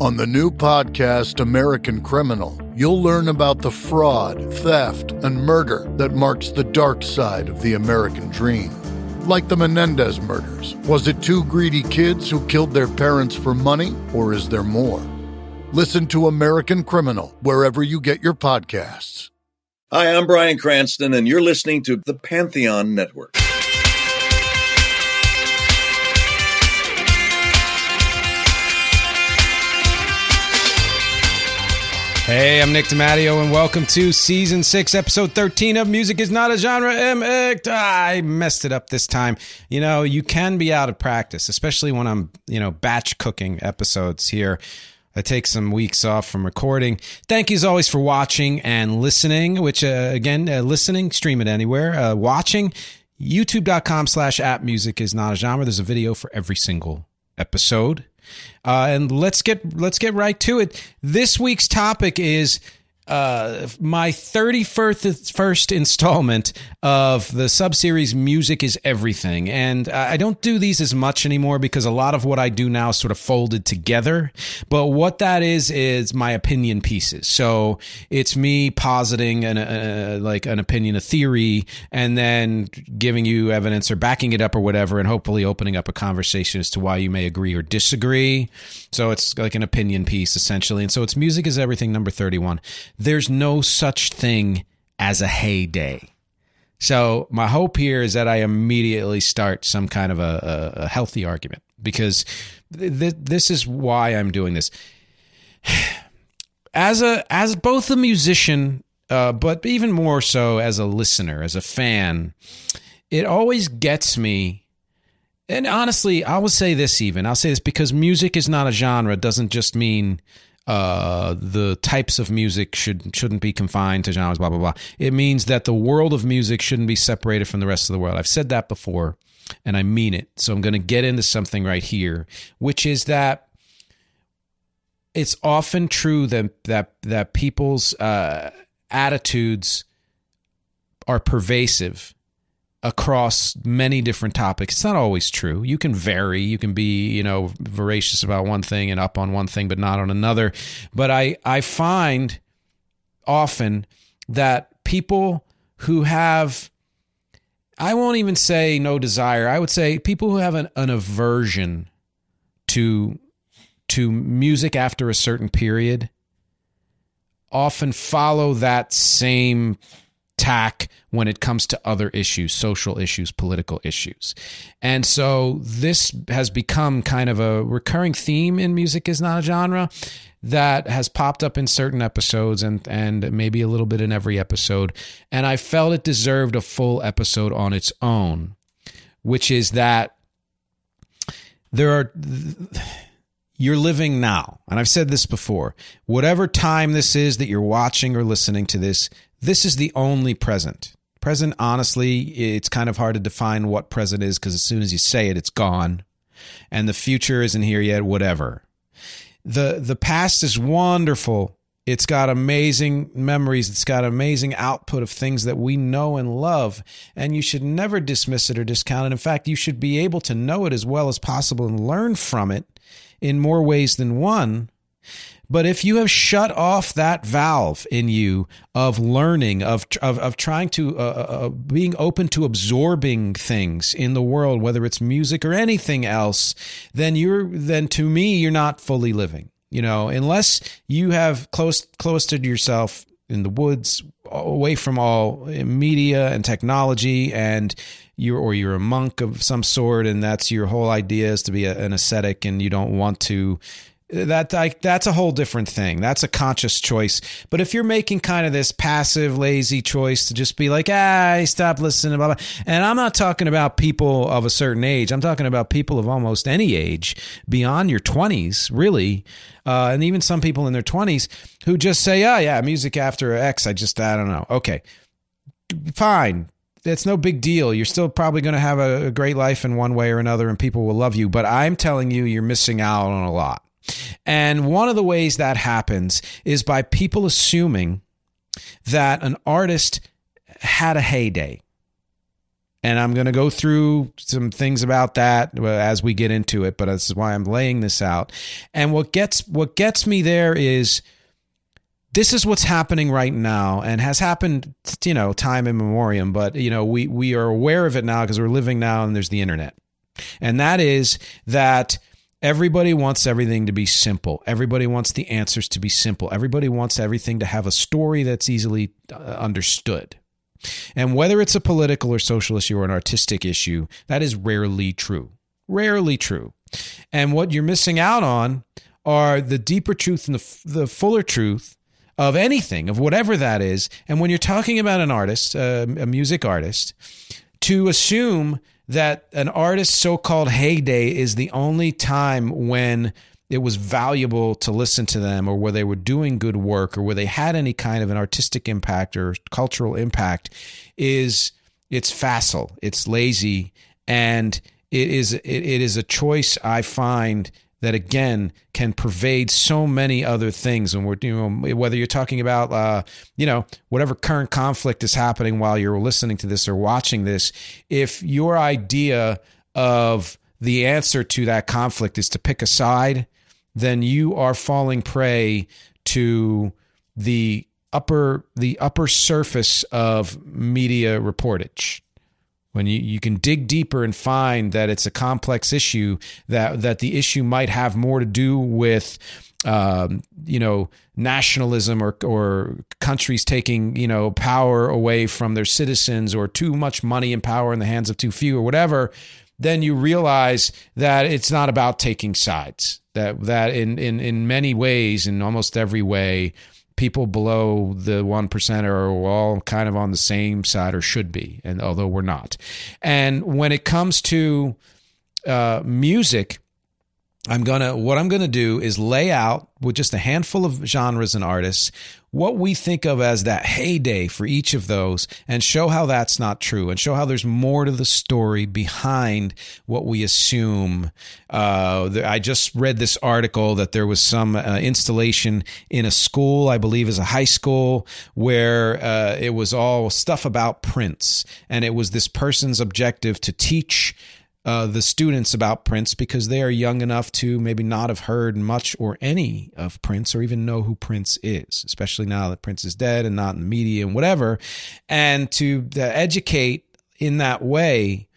On the new podcast, American Criminal, you'll learn about the fraud, theft, and murder that marks the dark side of the American dream. Like the Menendez murders. Was it two greedy kids who killed their parents for money, or is there more? Listen to American Criminal wherever you get your podcasts. Hi, I'm Bryan Cranston, and you're listening to the Pantheon Network. Hey, I'm Nick DeMatteo, and welcome to season six, episode 13 of Music is Not a Genre. I messed it up this time. You know, you can be out of practice, especially when I'm, you know, batch cooking episodes here. I take some weeks off from recording. Thank you as always for watching and listening, which, uh, again, uh, listening, stream it anywhere. Uh, watching, youtube.com slash app music is not a genre. There's a video for every single episode. Uh, and let's get let's get right to it. This week's topic is uh, my 31st first installment of the subseries Music is Everything. And I don't do these as much anymore because a lot of what I do now is sort of folded together. But what that is, is my opinion pieces. So it's me positing an, uh, like an opinion, a theory, and then giving you evidence or backing it up or whatever, and hopefully opening up a conversation as to why you may agree or disagree. So it's like an opinion piece essentially. And so it's Music is Everything number 31 there's no such thing as a heyday. So my hope here is that I immediately start some kind of a, a, a healthy argument because th- th- this is why I'm doing this. As a as both a musician, uh, but even more so as a listener, as a fan, it always gets me. And honestly, I will say this even. I'll say this because music is not a genre doesn't just mean uh, the types of music should shouldn't be confined to genres. Blah blah blah. It means that the world of music shouldn't be separated from the rest of the world. I've said that before, and I mean it. So I'm going to get into something right here, which is that it's often true that that that people's uh, attitudes are pervasive across many different topics. It's not always true. You can vary. You can be, you know, voracious about one thing and up on one thing, but not on another. But I, I find often that people who have, I won't even say no desire. I would say people who have an, an aversion to to music after a certain period often follow that same tack when it comes to other issues, social issues, political issues. And so this has become kind of a recurring theme in music is not a genre that has popped up in certain episodes and and maybe a little bit in every episode and I felt it deserved a full episode on its own which is that there are you're living now. And I've said this before. Whatever time this is that you're watching or listening to this, this is the only present. Present, honestly, it's kind of hard to define what present is because as soon as you say it, it's gone. And the future isn't here yet, whatever. The the past is wonderful. It's got amazing memories. It's got amazing output of things that we know and love. And you should never dismiss it or discount it. In fact, you should be able to know it as well as possible and learn from it in more ways than one. But if you have shut off that valve in you of learning, of of, of trying to uh, uh, uh, being open to absorbing things in the world, whether it's music or anything else, then you're then to me you're not fully living. You know, unless you have close close to yourself in the woods, away from all media and technology, and you're or you're a monk of some sort, and that's your whole idea is to be a, an ascetic, and you don't want to that like that's a whole different thing. That's a conscious choice. But if you're making kind of this passive, lazy choice to just be like, ah, stop listening, blah, blah. and I'm not talking about people of a certain age. I'm talking about people of almost any age beyond your 20s, really, uh, and even some people in their 20s who just say, oh yeah, music after X. I just I don't know. Okay, fine. It's no big deal. You're still probably going to have a, a great life in one way or another, and people will love you. But I'm telling you, you're missing out on a lot. And one of the ways that happens is by people assuming that an artist had a heyday. And I'm going to go through some things about that as we get into it, but this is why I'm laying this out. And what gets what gets me there is this is what's happening right now and has happened you know time immemorial but you know we we are aware of it now because we're living now and there's the internet and that is that Everybody wants everything to be simple. Everybody wants the answers to be simple. Everybody wants everything to have a story that's easily uh, understood. And whether it's a political or social issue or an artistic issue, that is rarely true. Rarely true. And what you're missing out on are the deeper truth and the, the fuller truth of anything, of whatever that is. And when you're talking about an artist, uh, a music artist, to assume that an artist's so-called heyday is the only time when it was valuable to listen to them or where they were doing good work or where they had any kind of an artistic impact or cultural impact is it's facile it's lazy and it is it, it is a choice i find that again can pervade so many other things. And we're you know whether you're talking about uh, you know whatever current conflict is happening while you're listening to this or watching this if your idea of the answer to that conflict is to pick a side then you are falling prey to the upper the upper surface of media reportage. When you, you can dig deeper and find that it's a complex issue that that the issue might have more to do with um, you know nationalism or or countries taking you know power away from their citizens or too much money and power in the hands of too few or whatever then you realize that it's not about taking sides that that in in in many ways in almost every way people below the one percent are all kind of on the same side or should be, and although we're not. And when it comes to uh, music, I'm gonna what I'm gonna do is lay out with just a handful of genres and artists what we think of as that heyday for each of those and show how that's not true and show how there's more to the story behind what we assume. Uh, I just read this article that there was some uh, installation in a school, I believe is a high school, where uh, it was all stuff about Prince. And it was this person's objective to teach uh, the students about Prince because they are young enough to maybe not have heard much or any of Prince or even know who Prince is, especially now that Prince is dead and not in the media and whatever. And to, to educate in that way,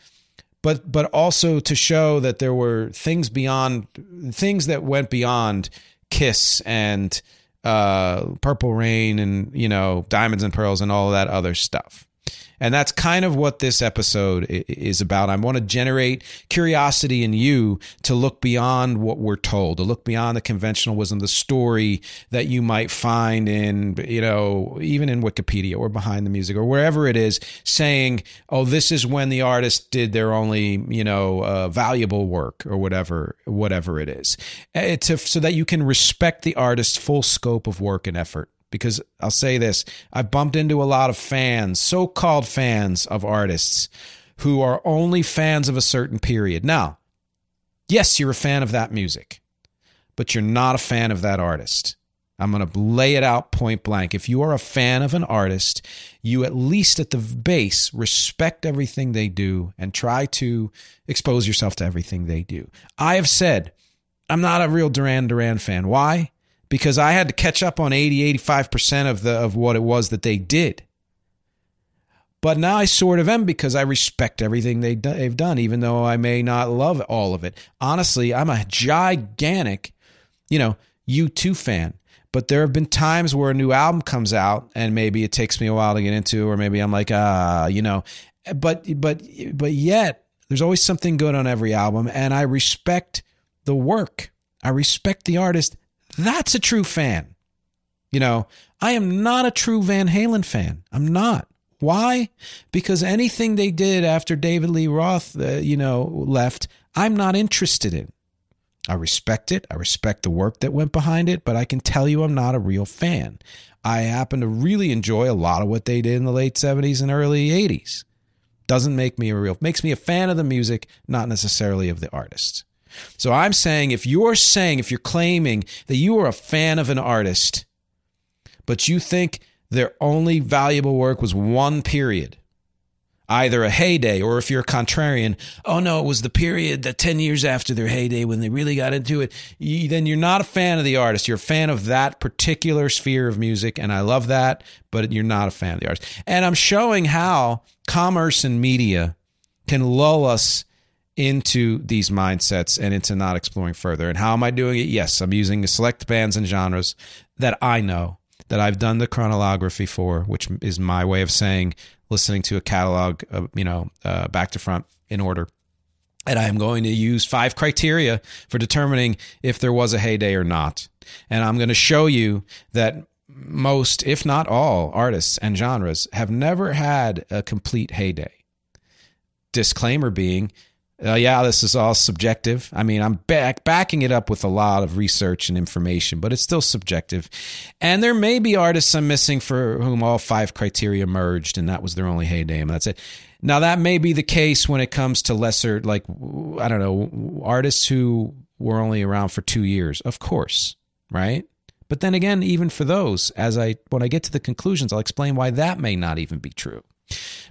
but but also to show that there were things beyond things that went beyond Kiss and uh, Purple Rain and you know Diamonds and Pearls and all that other stuff. And that's kind of what this episode is about. I want to generate curiosity in you to look beyond what we're told, to look beyond the conventional wisdom, the story that you might find in, you know, even in Wikipedia or behind the music or wherever it is, saying, oh, this is when the artist did their only, you know, uh, valuable work or whatever, whatever it is. A, so that you can respect the artist's full scope of work and effort because I'll say this I've bumped into a lot of fans, so called fans of artists who are only fans of a certain period. Now, yes, you're a fan of that music, but you're not a fan of that artist. I'm going to lay it out point blank. If you are a fan of an artist, you at least at the base respect everything they do and try to expose yourself to everything they do. I have said I'm not a real Duran Duran fan. Why? Because I had to catch up on 80, 85% of the of what it was that they did. But now I sort of am because I respect everything they they've done, even though I may not love all of it. Honestly, I'm a gigantic, you know, U2 fan. But there have been times where a new album comes out and maybe it takes me a while to get into, or maybe I'm like, ah, you know, but but but yet there's always something good on every album, and I respect the work I respect the artist. That's a true fan. You know, I am not a true Van Halen fan. I'm not. Why? Because anything they did after David Lee Roth, uh, you know, left, I'm not interested in. I respect it. I respect the work that went behind it, but I can tell you I'm not a real fan. I happen to really enjoy a lot of what they did in the late 70s and early 80s. Doesn't make me a real makes me a fan of the music, not necessarily of the artist. So I'm saying if you're saying if you're claiming that you are a fan of an artist, but you think their only valuable work was one period, either a heyday or if you're a contrarian, oh no, it was the period that 10 years after their heyday when they really got into it, you, then you're not a fan of the artist. You're a fan of that particular sphere of music. And I love that, but you're not a fan of the artist. And I'm showing how commerce and media can lull us into these mindsets and into not exploring further. And how am I doing it? Yes, I'm using select bands and genres that I know that I've done the chronology for, which is my way of saying listening to a catalog, of, you know, uh, back to front in order. And I am going to use five criteria for determining if there was a heyday or not. And I'm going to show you that most, if not all, artists and genres have never had a complete heyday. Disclaimer being, uh, yeah, this is all subjective. I mean, I'm back backing it up with a lot of research and information, but it's still subjective. And there may be artists I'm missing for whom all five criteria merged, and that was their only heyday, and that's it. Now, that may be the case when it comes to lesser, like I don't know, artists who were only around for two years, of course, right? But then again, even for those, as I when I get to the conclusions, I'll explain why that may not even be true.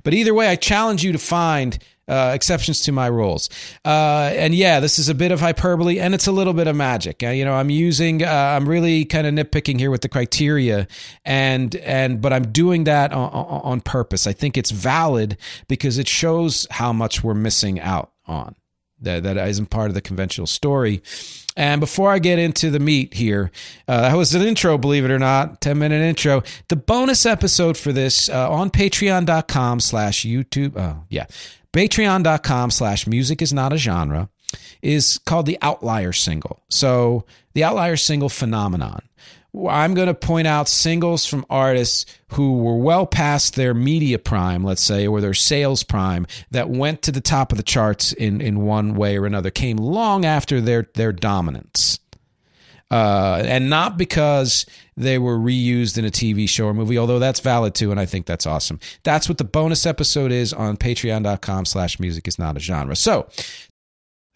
But either way, I challenge you to find uh, exceptions to my rules. Uh, and yeah, this is a bit of hyperbole and it's a little bit of magic. Uh, you know, I'm using, uh, I'm really kind of nitpicking here with the criteria, and and but I'm doing that on, on purpose. I think it's valid because it shows how much we're missing out on that that isn't part of the conventional story. And before I get into the meat here, uh, that was an intro, believe it or not, 10 minute intro. The bonus episode for this uh, on patreon.com slash YouTube. Oh, yeah. Patreon.com slash music is not a genre is called the outlier single. So the outlier single phenomenon. I'm going to point out singles from artists who were well past their media prime, let's say, or their sales prime, that went to the top of the charts in, in one way or another, came long after their, their dominance. Uh, and not because they were reused in a TV show or movie, although that's valid too, and I think that's awesome. That's what the bonus episode is on patreon.com slash music is not a genre. So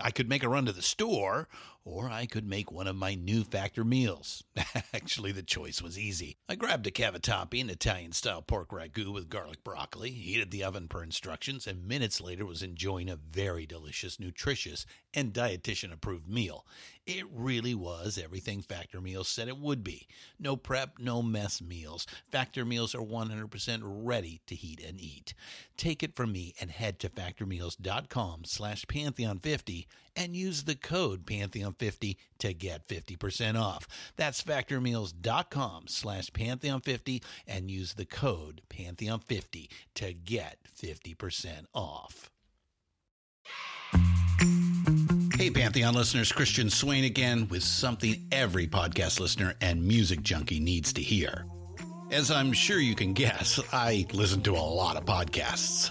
I could make a run to the store, or I could make one of my new factor meals. Actually, the choice was easy. I grabbed a cavatappi, an Italian style pork ragu with garlic broccoli, heated the oven per instructions, and minutes later was enjoying a very delicious, nutritious, and dietitian approved meal. It really was everything Factor Meals said it would be. No prep, no mess meals. Factor Meals are 100% ready to heat and eat. Take it from me and head to factormeals.com slash pantheon50 and use the code Pantheon50 to get 50% off. That's factormeals.com slash Pantheon50 and use the code Pantheon50 to get 50% off. Hey, Pantheon listeners, Christian Swain again with something every podcast listener and music junkie needs to hear. As I'm sure you can guess, I listen to a lot of podcasts.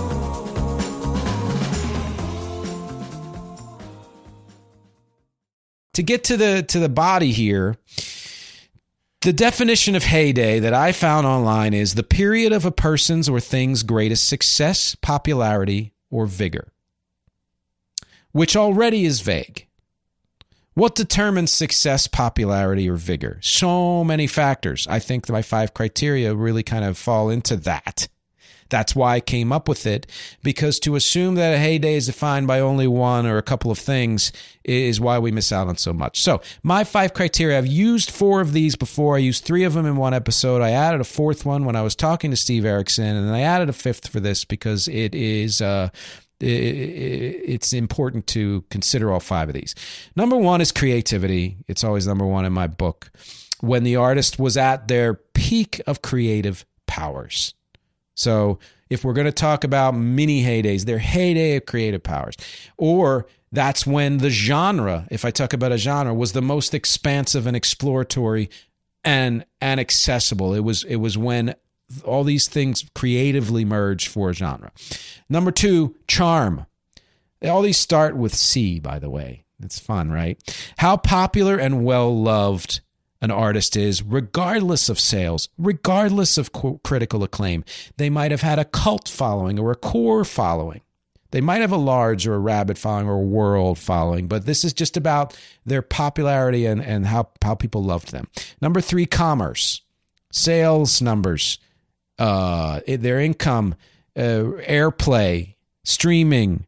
To get to the to the body here, the definition of heyday that I found online is the period of a person's or thing's greatest success, popularity, or vigor, which already is vague. What determines success, popularity, or vigor? So many factors. I think my five criteria really kind of fall into that. That's why I came up with it, because to assume that a heyday is defined by only one or a couple of things is why we miss out on so much. So, my five criteria, I've used four of these before. I used three of them in one episode. I added a fourth one when I was talking to Steve Erickson, and I added a fifth for this because it is. Uh, it's important to consider all five of these. Number one is creativity. It's always number one in my book. When the artist was at their peak of creative powers. So if we're going to talk about mini heydays, their heyday of creative powers, or that's when the genre, if I talk about a genre, was the most expansive and exploratory and and accessible. It was it was when all these things creatively merged for a genre. Number two, charm. All these start with C, by the way. It's fun, right? How popular and well loved an artist is, regardless of sales, regardless of critical acclaim. They might have had a cult following or a core following. They might have a large or a rabid following or a world following, but this is just about their popularity and, and how, how people loved them. Number three, commerce, sales numbers, uh, their income, uh, airplay, streaming,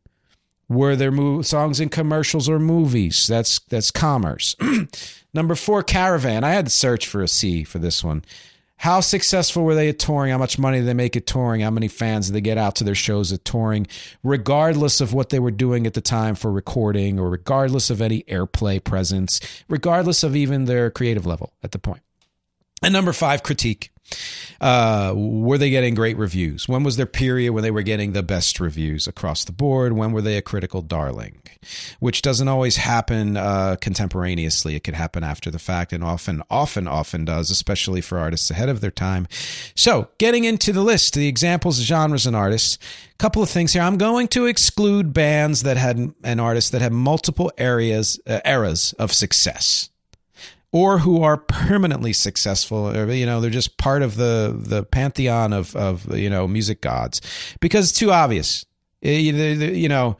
were there mo- songs in commercials or movies? That's that's commerce. Number four, caravan. I had to search for a C for this one. How successful were they at touring? How much money did they make at touring? How many fans did they get out to their shows at touring? Regardless of what they were doing at the time for recording, or regardless of any airplay presence, regardless of even their creative level at the point. And number five, critique. Uh, were they getting great reviews? When was their period when they were getting the best reviews across the board? When were they a critical darling? Which doesn't always happen uh, contemporaneously. It could happen after the fact, and often, often, often does, especially for artists ahead of their time. So, getting into the list, the examples, genres, and artists. A couple of things here. I'm going to exclude bands that had an artist that had multiple areas uh, eras of success or who are permanently successful or, you know they're just part of the the pantheon of of you know music gods. Because it's too obvious. You know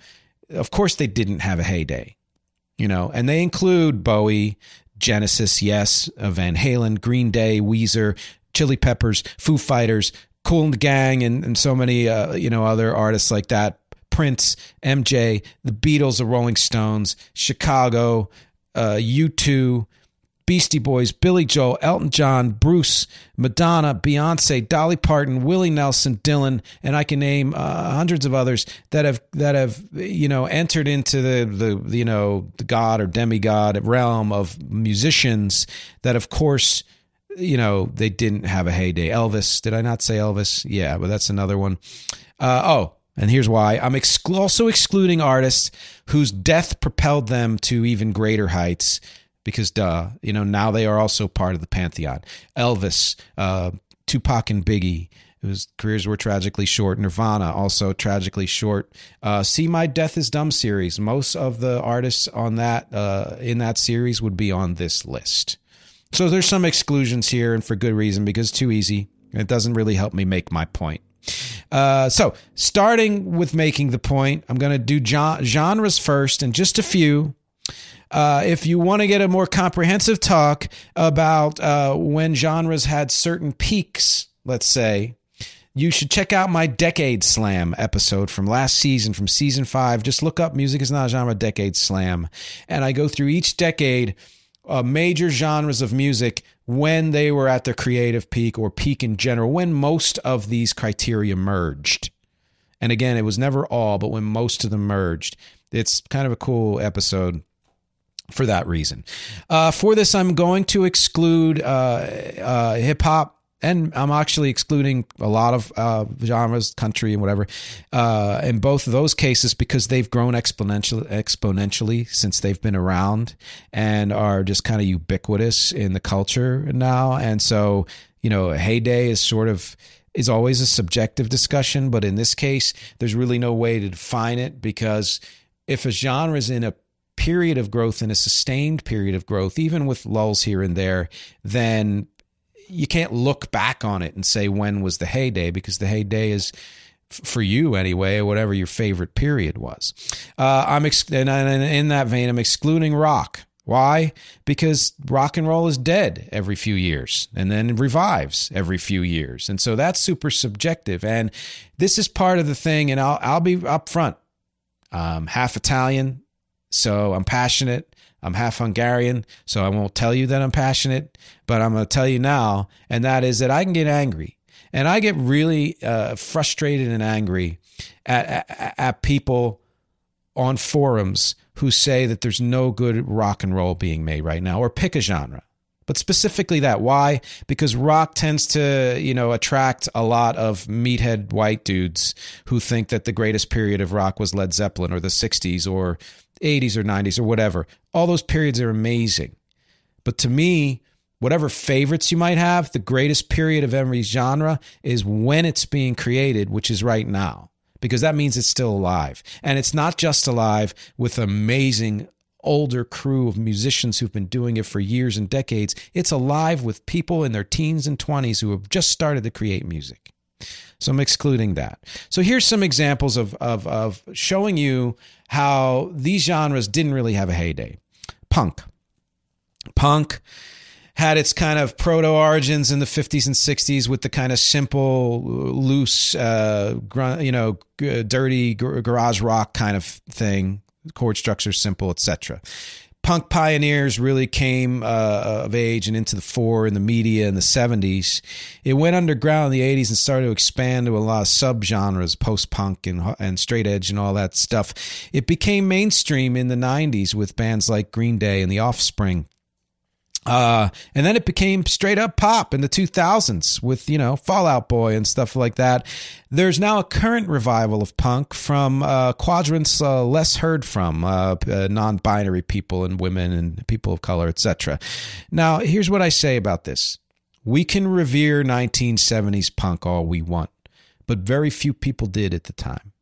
of course they didn't have a heyday you know and they include bowie genesis yes van halen green day weezer chili peppers foo fighters cool and the gang and, and so many uh, you know other artists like that. Prince mj the beatles the rolling stones chicago uh, u2 Beastie Boys, Billy Joel, Elton John, Bruce, Madonna, Beyonce, Dolly Parton, Willie Nelson, Dylan, and I can name uh, hundreds of others that have that have you know entered into the the you know the god or demigod realm of musicians that of course you know they didn't have a heyday. Elvis, did I not say Elvis? Yeah, but that's another one. Uh, oh, and here's why I'm also excluding artists whose death propelled them to even greater heights because duh, you know, now they are also part of the pantheon. Elvis, uh, Tupac and Biggie, whose careers were tragically short. Nirvana, also tragically short. Uh, See My Death is Dumb series. Most of the artists on that uh, in that series would be on this list. So there's some exclusions here, and for good reason because it's too easy. It doesn't really help me make my point. Uh, so, starting with making the point, I'm going to do genres first and just a few. Uh, if you want to get a more comprehensive talk about uh, when genres had certain peaks, let's say, you should check out my Decade Slam episode from last season, from season five. Just look up Music is Not a Genre Decade Slam. And I go through each decade, uh, major genres of music when they were at their creative peak or peak in general, when most of these criteria merged. And again, it was never all, but when most of them merged. It's kind of a cool episode for that reason. Uh, for this, I'm going to exclude uh, uh, hip hop and I'm actually excluding a lot of uh, genres, country and whatever, uh, in both of those cases because they've grown exponentially, exponentially since they've been around and are just kind of ubiquitous in the culture now. And so, you know, heyday is sort of is always a subjective discussion, but in this case, there's really no way to define it because if a genre is in a period of growth in a sustained period of growth, even with lulls here and there, then you can't look back on it and say when was the heyday because the heyday is for you anyway, whatever your favorite period was. Uh, I'm ex- and in that vein, I'm excluding rock. Why? Because rock and roll is dead every few years and then revives every few years. And so that's super subjective. And this is part of the thing. And I'll, I'll be upfront. Um, half Italian, so I'm passionate. I'm half Hungarian, so I won't tell you that I'm passionate, but I'm going to tell you now, and that is that I can get angry. And I get really uh, frustrated and angry at, at, at people on forums who say that there's no good rock and roll being made right now, or pick a genre but specifically that why because rock tends to you know attract a lot of meathead white dudes who think that the greatest period of rock was led zeppelin or the 60s or 80s or 90s or whatever. All those periods are amazing. But to me, whatever favorites you might have, the greatest period of every genre is when it's being created, which is right now, because that means it's still alive. And it's not just alive with amazing older crew of musicians who've been doing it for years and decades. It's alive with people in their teens and 20s who have just started to create music. So I'm excluding that. So here's some examples of, of, of showing you how these genres didn't really have a heyday. Punk. Punk had its kind of proto origins in the 50s and 60s with the kind of simple, loose, uh, you know, dirty garage rock kind of thing. Chord structure simple, etc punk pioneers really came uh, of age and into the fore in the media in the 70s. It went underground in the 80s and started to expand to a lot of subgenres, post punk and, and straight edge and all that stuff. It became mainstream in the 90s with bands like Green Day and The Offspring. Uh, and then it became straight up pop in the 2000s with, you know, Fall Out Boy and stuff like that. There's now a current revival of punk from uh, quadrants uh, less heard from, uh, uh, non binary people and women and people of color, etc. Now, here's what I say about this we can revere 1970s punk all we want, but very few people did at the time.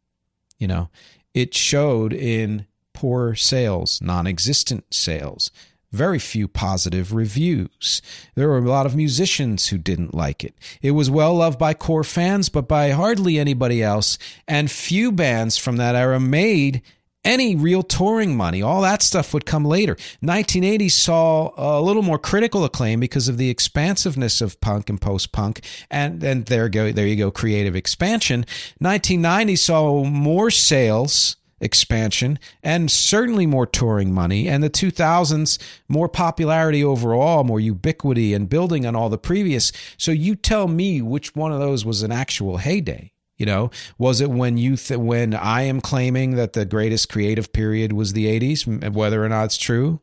You know, it showed in poor sales, non existent sales very few positive reviews. There were a lot of musicians who didn't like it. It was well loved by core fans, but by hardly anybody else, and few bands from that era made any real touring money. All that stuff would come later. 1980 saw a little more critical acclaim because of the expansiveness of punk and post punk, and and there go there you go creative expansion. 1990 saw more sales expansion and certainly more touring money and the 2000s more popularity overall more ubiquity and building on all the previous. So you tell me which one of those was an actual heyday. You know was it when you th- when i am claiming that the greatest creative period was the 80s whether or not it's true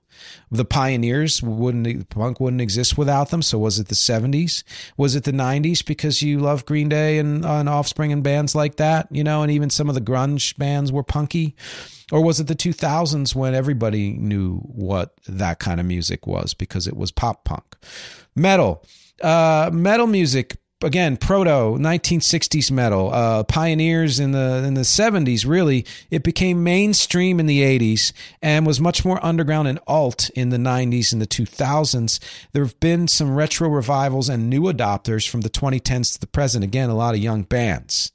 the pioneers wouldn't punk wouldn't exist without them. So was it the seventies? Was it the nineties because you love Green Day and, and Offspring and bands like that? You know, and even some of the grunge bands were punky. Or was it the 2000s when everybody knew what that kind of music was because it was pop punk? Metal. Uh, metal music again proto 1960s metal uh, pioneers in the in the 70s really. It became mainstream in the 80s and was much more underground and alt in the 90s and the 2000s there have been some retro revivals and new adopters from the 2010s to the present. Again a lot of young bands.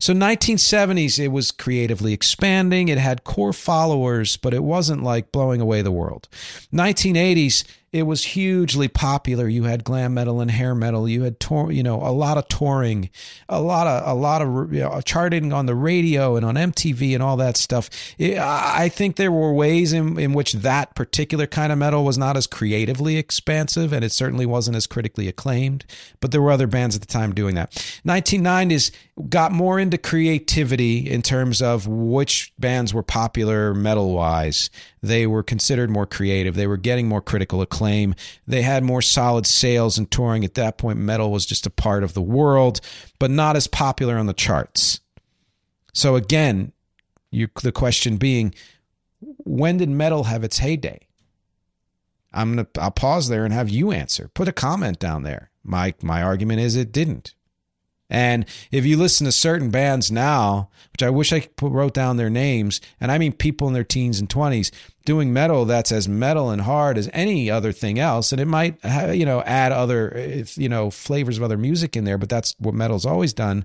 So 1970s it was creatively expanding. It had core followers but it wasn't like blowing away the world. 1980s it was hugely popular. You had glam metal and hair metal. You had tour, you know, a lot of touring, a lot of a lot of you know, charting on the radio and on MTV and all that stuff. It, I think there were ways in, in which that particular kind of metal was not as creatively expansive, and it certainly wasn't as critically acclaimed. But there were other bands at the time doing that. 1990s got more into creativity in terms of which bands were popular metal wise. They were considered more creative. They were getting more critical acclaim. They had more solid sales and touring. At that point, metal was just a part of the world, but not as popular on the charts. So again, you, the question being, when did metal have its heyday? I'm gonna I'll pause there and have you answer. Put a comment down there. My my argument is it didn't. And if you listen to certain bands now, which I wish I wrote down their names, and I mean people in their teens and 20s doing metal that's as metal and hard as any other thing else, and it might you know add other you know flavors of other music in there, but that's what metal's always done.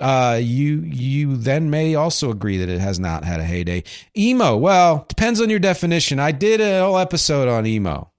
Uh, you you then may also agree that it has not had a heyday. Emo, well, depends on your definition. I did a whole episode on emo.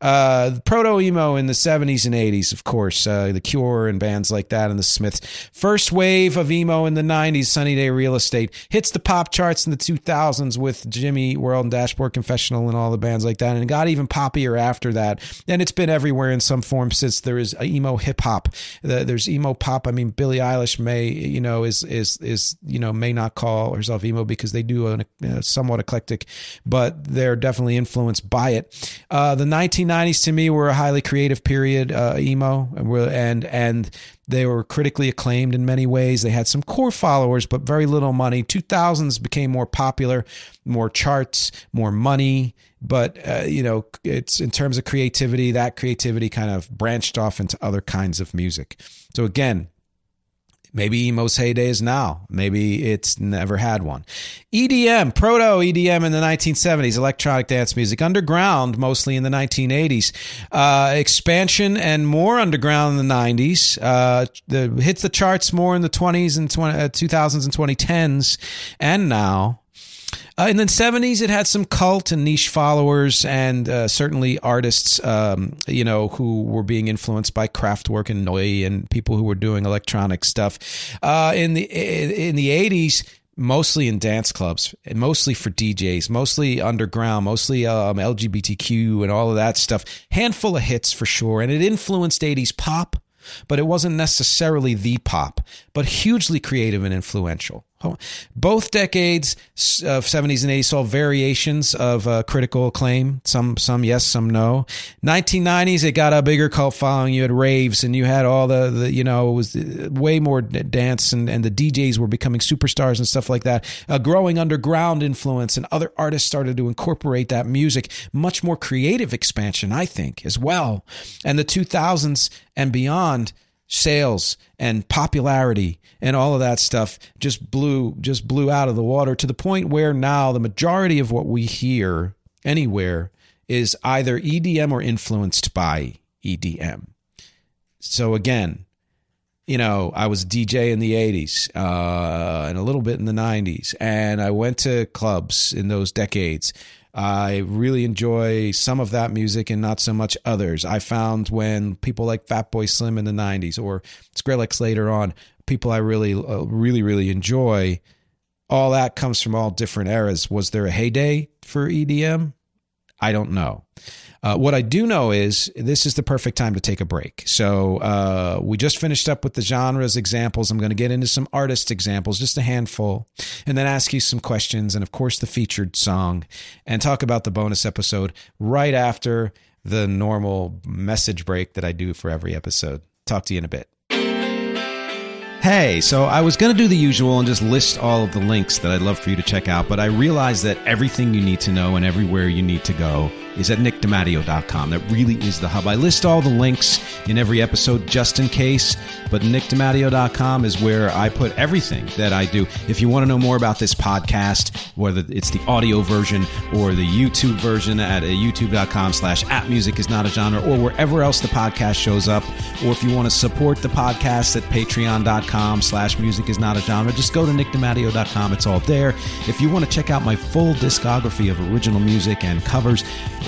Uh, proto emo in the 70s and 80s, of course, uh, The Cure and bands like that, and the Smiths. First wave of emo in the 90s, Sunny Day Real Estate. Hits the pop charts in the 2000s with Jimmy World and Dashboard Confessional and all the bands like that, and it got even poppier after that. And it's been everywhere in some form since there is emo hip hop. There's emo pop. I mean, Billie Eilish may, you know, is, is, is, you know, may not call herself emo because they do a, a somewhat eclectic, but they're definitely influenced by it. Uh, the 1990s 90s to me were a highly creative period, uh, emo, and and they were critically acclaimed in many ways. They had some core followers, but very little money. 2000s became more popular, more charts, more money. But uh, you know, it's in terms of creativity, that creativity kind of branched off into other kinds of music. So again, Maybe emo's heyday is now. Maybe it's never had one. EDM, proto EDM in the 1970s, electronic dance music, underground mostly in the 1980s, uh, expansion and more underground in the 90s. Uh, the hits the charts more in the 20s and 20, uh, 2000s and 2010s, and now. Uh, in the 70s, it had some cult and niche followers, and uh, certainly artists, um, you know, who were being influenced by Kraftwerk and Neu and people who were doing electronic stuff. Uh, in the in the 80s, mostly in dance clubs, mostly for DJs, mostly underground, mostly um, LGBTQ and all of that stuff. Handful of hits for sure, and it influenced 80s pop, but it wasn't necessarily the pop, but hugely creative and influential. Both decades of 70s and 80s saw variations of uh, critical acclaim. Some, some yes, some no. 1990s, it got a bigger cult following. You had raves, and you had all the, the you know, it was uh, way more dance, and, and the DJs were becoming superstars and stuff like that. A growing underground influence, and other artists started to incorporate that music. Much more creative expansion, I think, as well. And the 2000s and beyond sales and popularity and all of that stuff just blew just blew out of the water to the point where now the majority of what we hear anywhere is either EDM or influenced by EDM. So again, you know, I was DJ in the 80s uh, and a little bit in the 90s, and I went to clubs in those decades I really enjoy some of that music and not so much others. I found when people like Fatboy Slim in the 90s or Skrillex later on, people I really, uh, really, really enjoy, all that comes from all different eras. Was there a heyday for EDM? I don't know. Uh, what I do know is this is the perfect time to take a break. So uh, we just finished up with the genres examples. I'm going to get into some artist examples, just a handful, and then ask you some questions, and of course the featured song, and talk about the bonus episode right after the normal message break that I do for every episode. Talk to you in a bit. Hey, so I was going to do the usual and just list all of the links that I'd love for you to check out, but I realized that everything you need to know and everywhere you need to go is at nickdematteo.com. That really is the hub. I list all the links in every episode just in case, but nickdematteo.com is where I put everything that I do. If you want to know more about this podcast, whether it's the audio version or the YouTube version at uh, youtube.com slash at music is not a genre or wherever else the podcast shows up, or if you want to support the podcast at patreon.com slash music is not a genre, just go to nickdematteo.com. It's all there. If you want to check out my full discography of original music and covers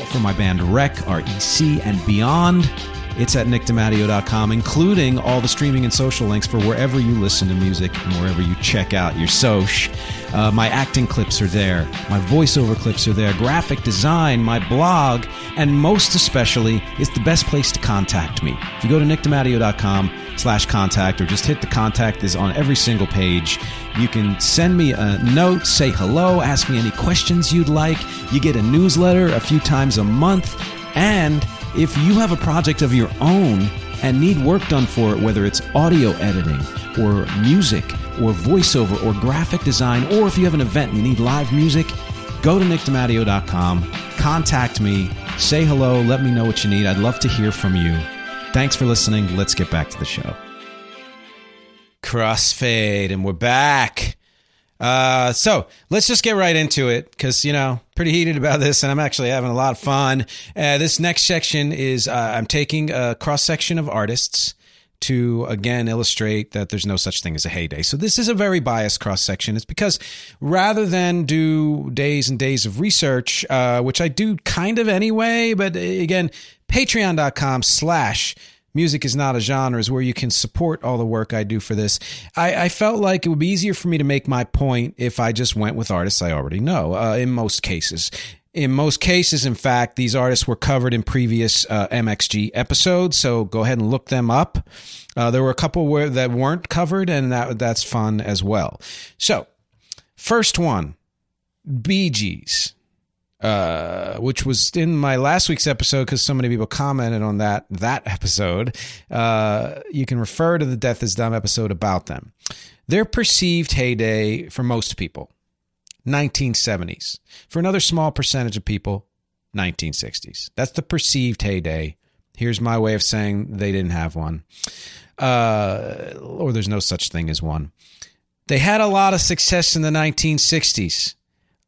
for my band Rec, REC, and beyond, it's at nickdematteo.com, including all the streaming and social links for wherever you listen to music and wherever you check out your soch. Uh, my acting clips are there. My voiceover clips are there. Graphic design, my blog, and most especially, it's the best place to contact me. If you go to nickdematteo.com slash contact or just hit the contact is on every single page. You can send me a note, say hello, ask me any questions you'd like. You get a newsletter a few times a month. And if you have a project of your own and need work done for it, whether it's audio editing or music or voiceover or graphic design, or if you have an event and you need live music, go to nickdematteo.com, contact me, say hello, let me know what you need. I'd love to hear from you. Thanks for listening. Let's get back to the show. Crossfade, and we're back. Uh, so let's just get right into it because you know pretty heated about this, and I'm actually having a lot of fun. Uh, this next section is uh, I'm taking a cross section of artists to again illustrate that there's no such thing as a heyday. So this is a very biased cross section. It's because rather than do days and days of research, uh, which I do kind of anyway, but again, patreon.com slash music is not a genre is where you can support all the work I do for this. I, I, felt like it would be easier for me to make my point if I just went with artists I already know uh, in most cases. In most cases, in fact, these artists were covered in previous uh, MXG episodes, so go ahead and look them up. Uh, there were a couple where that weren't covered, and that that's fun as well. So, first one, Bee Gees, uh, which was in my last week's episode because so many people commented on that that episode. Uh, you can refer to the Death is Dumb episode about them. Their perceived heyday for most people 1970s. For another small percentage of people, 1960s. That's the perceived heyday. Here's my way of saying they didn't have one, uh, or there's no such thing as one. They had a lot of success in the 1960s.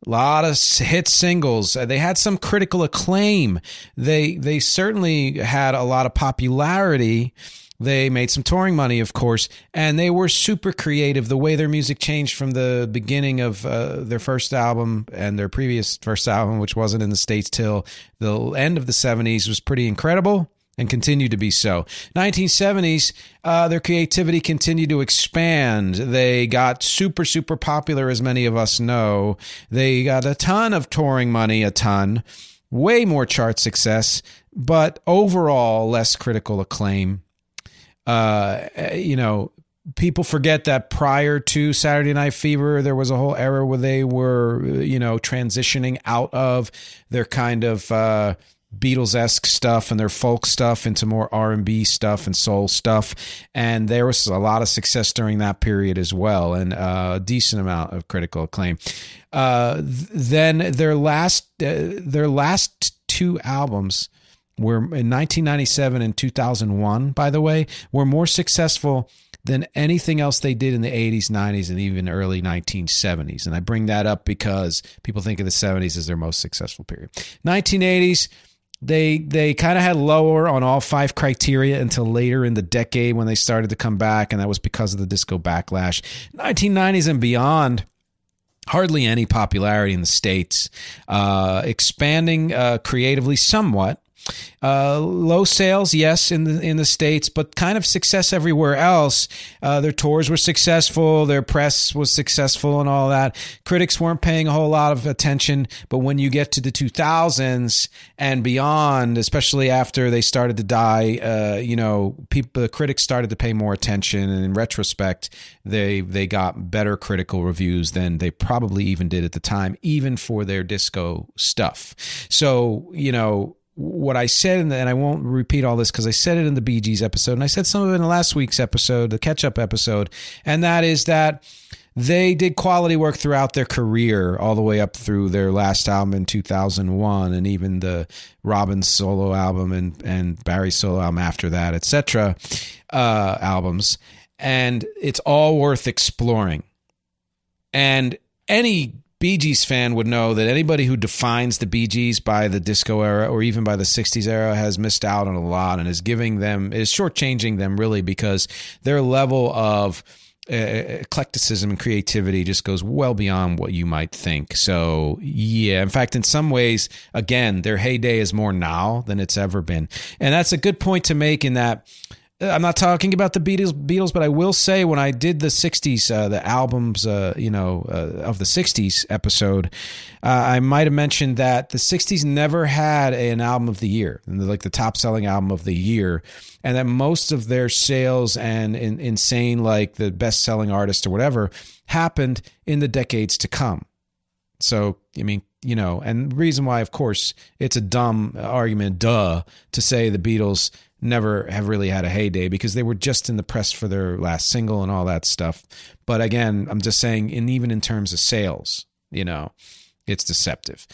A lot of hit singles. They had some critical acclaim. They they certainly had a lot of popularity they made some touring money, of course, and they were super creative. The way their music changed from the beginning of uh, their first album and their previous first album, which wasn't in the States till the end of the 70s, was pretty incredible and continued to be so. 1970s, uh, their creativity continued to expand. They got super, super popular, as many of us know. They got a ton of touring money, a ton, way more chart success, but overall less critical acclaim uh, you know, people forget that prior to Saturday Night Fever, there was a whole era where they were, you know, transitioning out of their kind of uh, Beatles esque stuff and their folk stuff into more R and B stuff and soul stuff, and there was a lot of success during that period as well, and uh, a decent amount of critical acclaim. Uh, then their last, uh, their last two albums were in 1997 and 2001, by the way, were more successful than anything else they did in the 80s, 90s, and even early 1970s. And I bring that up because people think of the 70s as their most successful period. 1980s, they they kind of had lower on all five criteria until later in the decade when they started to come back, and that was because of the disco backlash. 1990s and beyond hardly any popularity in the states, uh, expanding uh, creatively somewhat, uh, low sales, yes, in the in the states, but kind of success everywhere else. Uh, their tours were successful, their press was successful, and all that. Critics weren't paying a whole lot of attention, but when you get to the 2000s and beyond, especially after they started to die, uh, you know, people, the critics started to pay more attention, and in retrospect, they they got better critical reviews than they probably even did at the time, even for their disco stuff. So you know what I said, and I won't repeat all this because I said it in the Bee Gees episode, and I said some of it in last week's episode, the catch up episode, and that is that they did quality work throughout their career, all the way up through their last album in 2001, and even the Robin solo album and and Barry solo album after that, etc. Uh, albums, and it's all worth exploring. And any Bee Gees fan would know that anybody who defines the Bee Gees by the disco era or even by the 60s era has missed out on a lot and is giving them, is shortchanging them really because their level of uh, eclecticism and creativity just goes well beyond what you might think. So, yeah, in fact, in some ways, again, their heyday is more now than it's ever been. And that's a good point to make in that I'm not talking about the Beatles, Beatles, but I will say when I did the '60s, uh, the albums, uh, you know, uh, of the '60s episode, uh, I might have mentioned that the '60s never had an album of the year, like the top-selling album of the year, and that most of their sales and in, insane, like the best-selling artist or whatever, happened in the decades to come. So, I mean, you know, and the reason why, of course, it's a dumb argument, duh, to say the Beatles never have really had a heyday because they were just in the press for their last single and all that stuff. But again, I'm just saying, and even in terms of sales, you know, it's deceptive.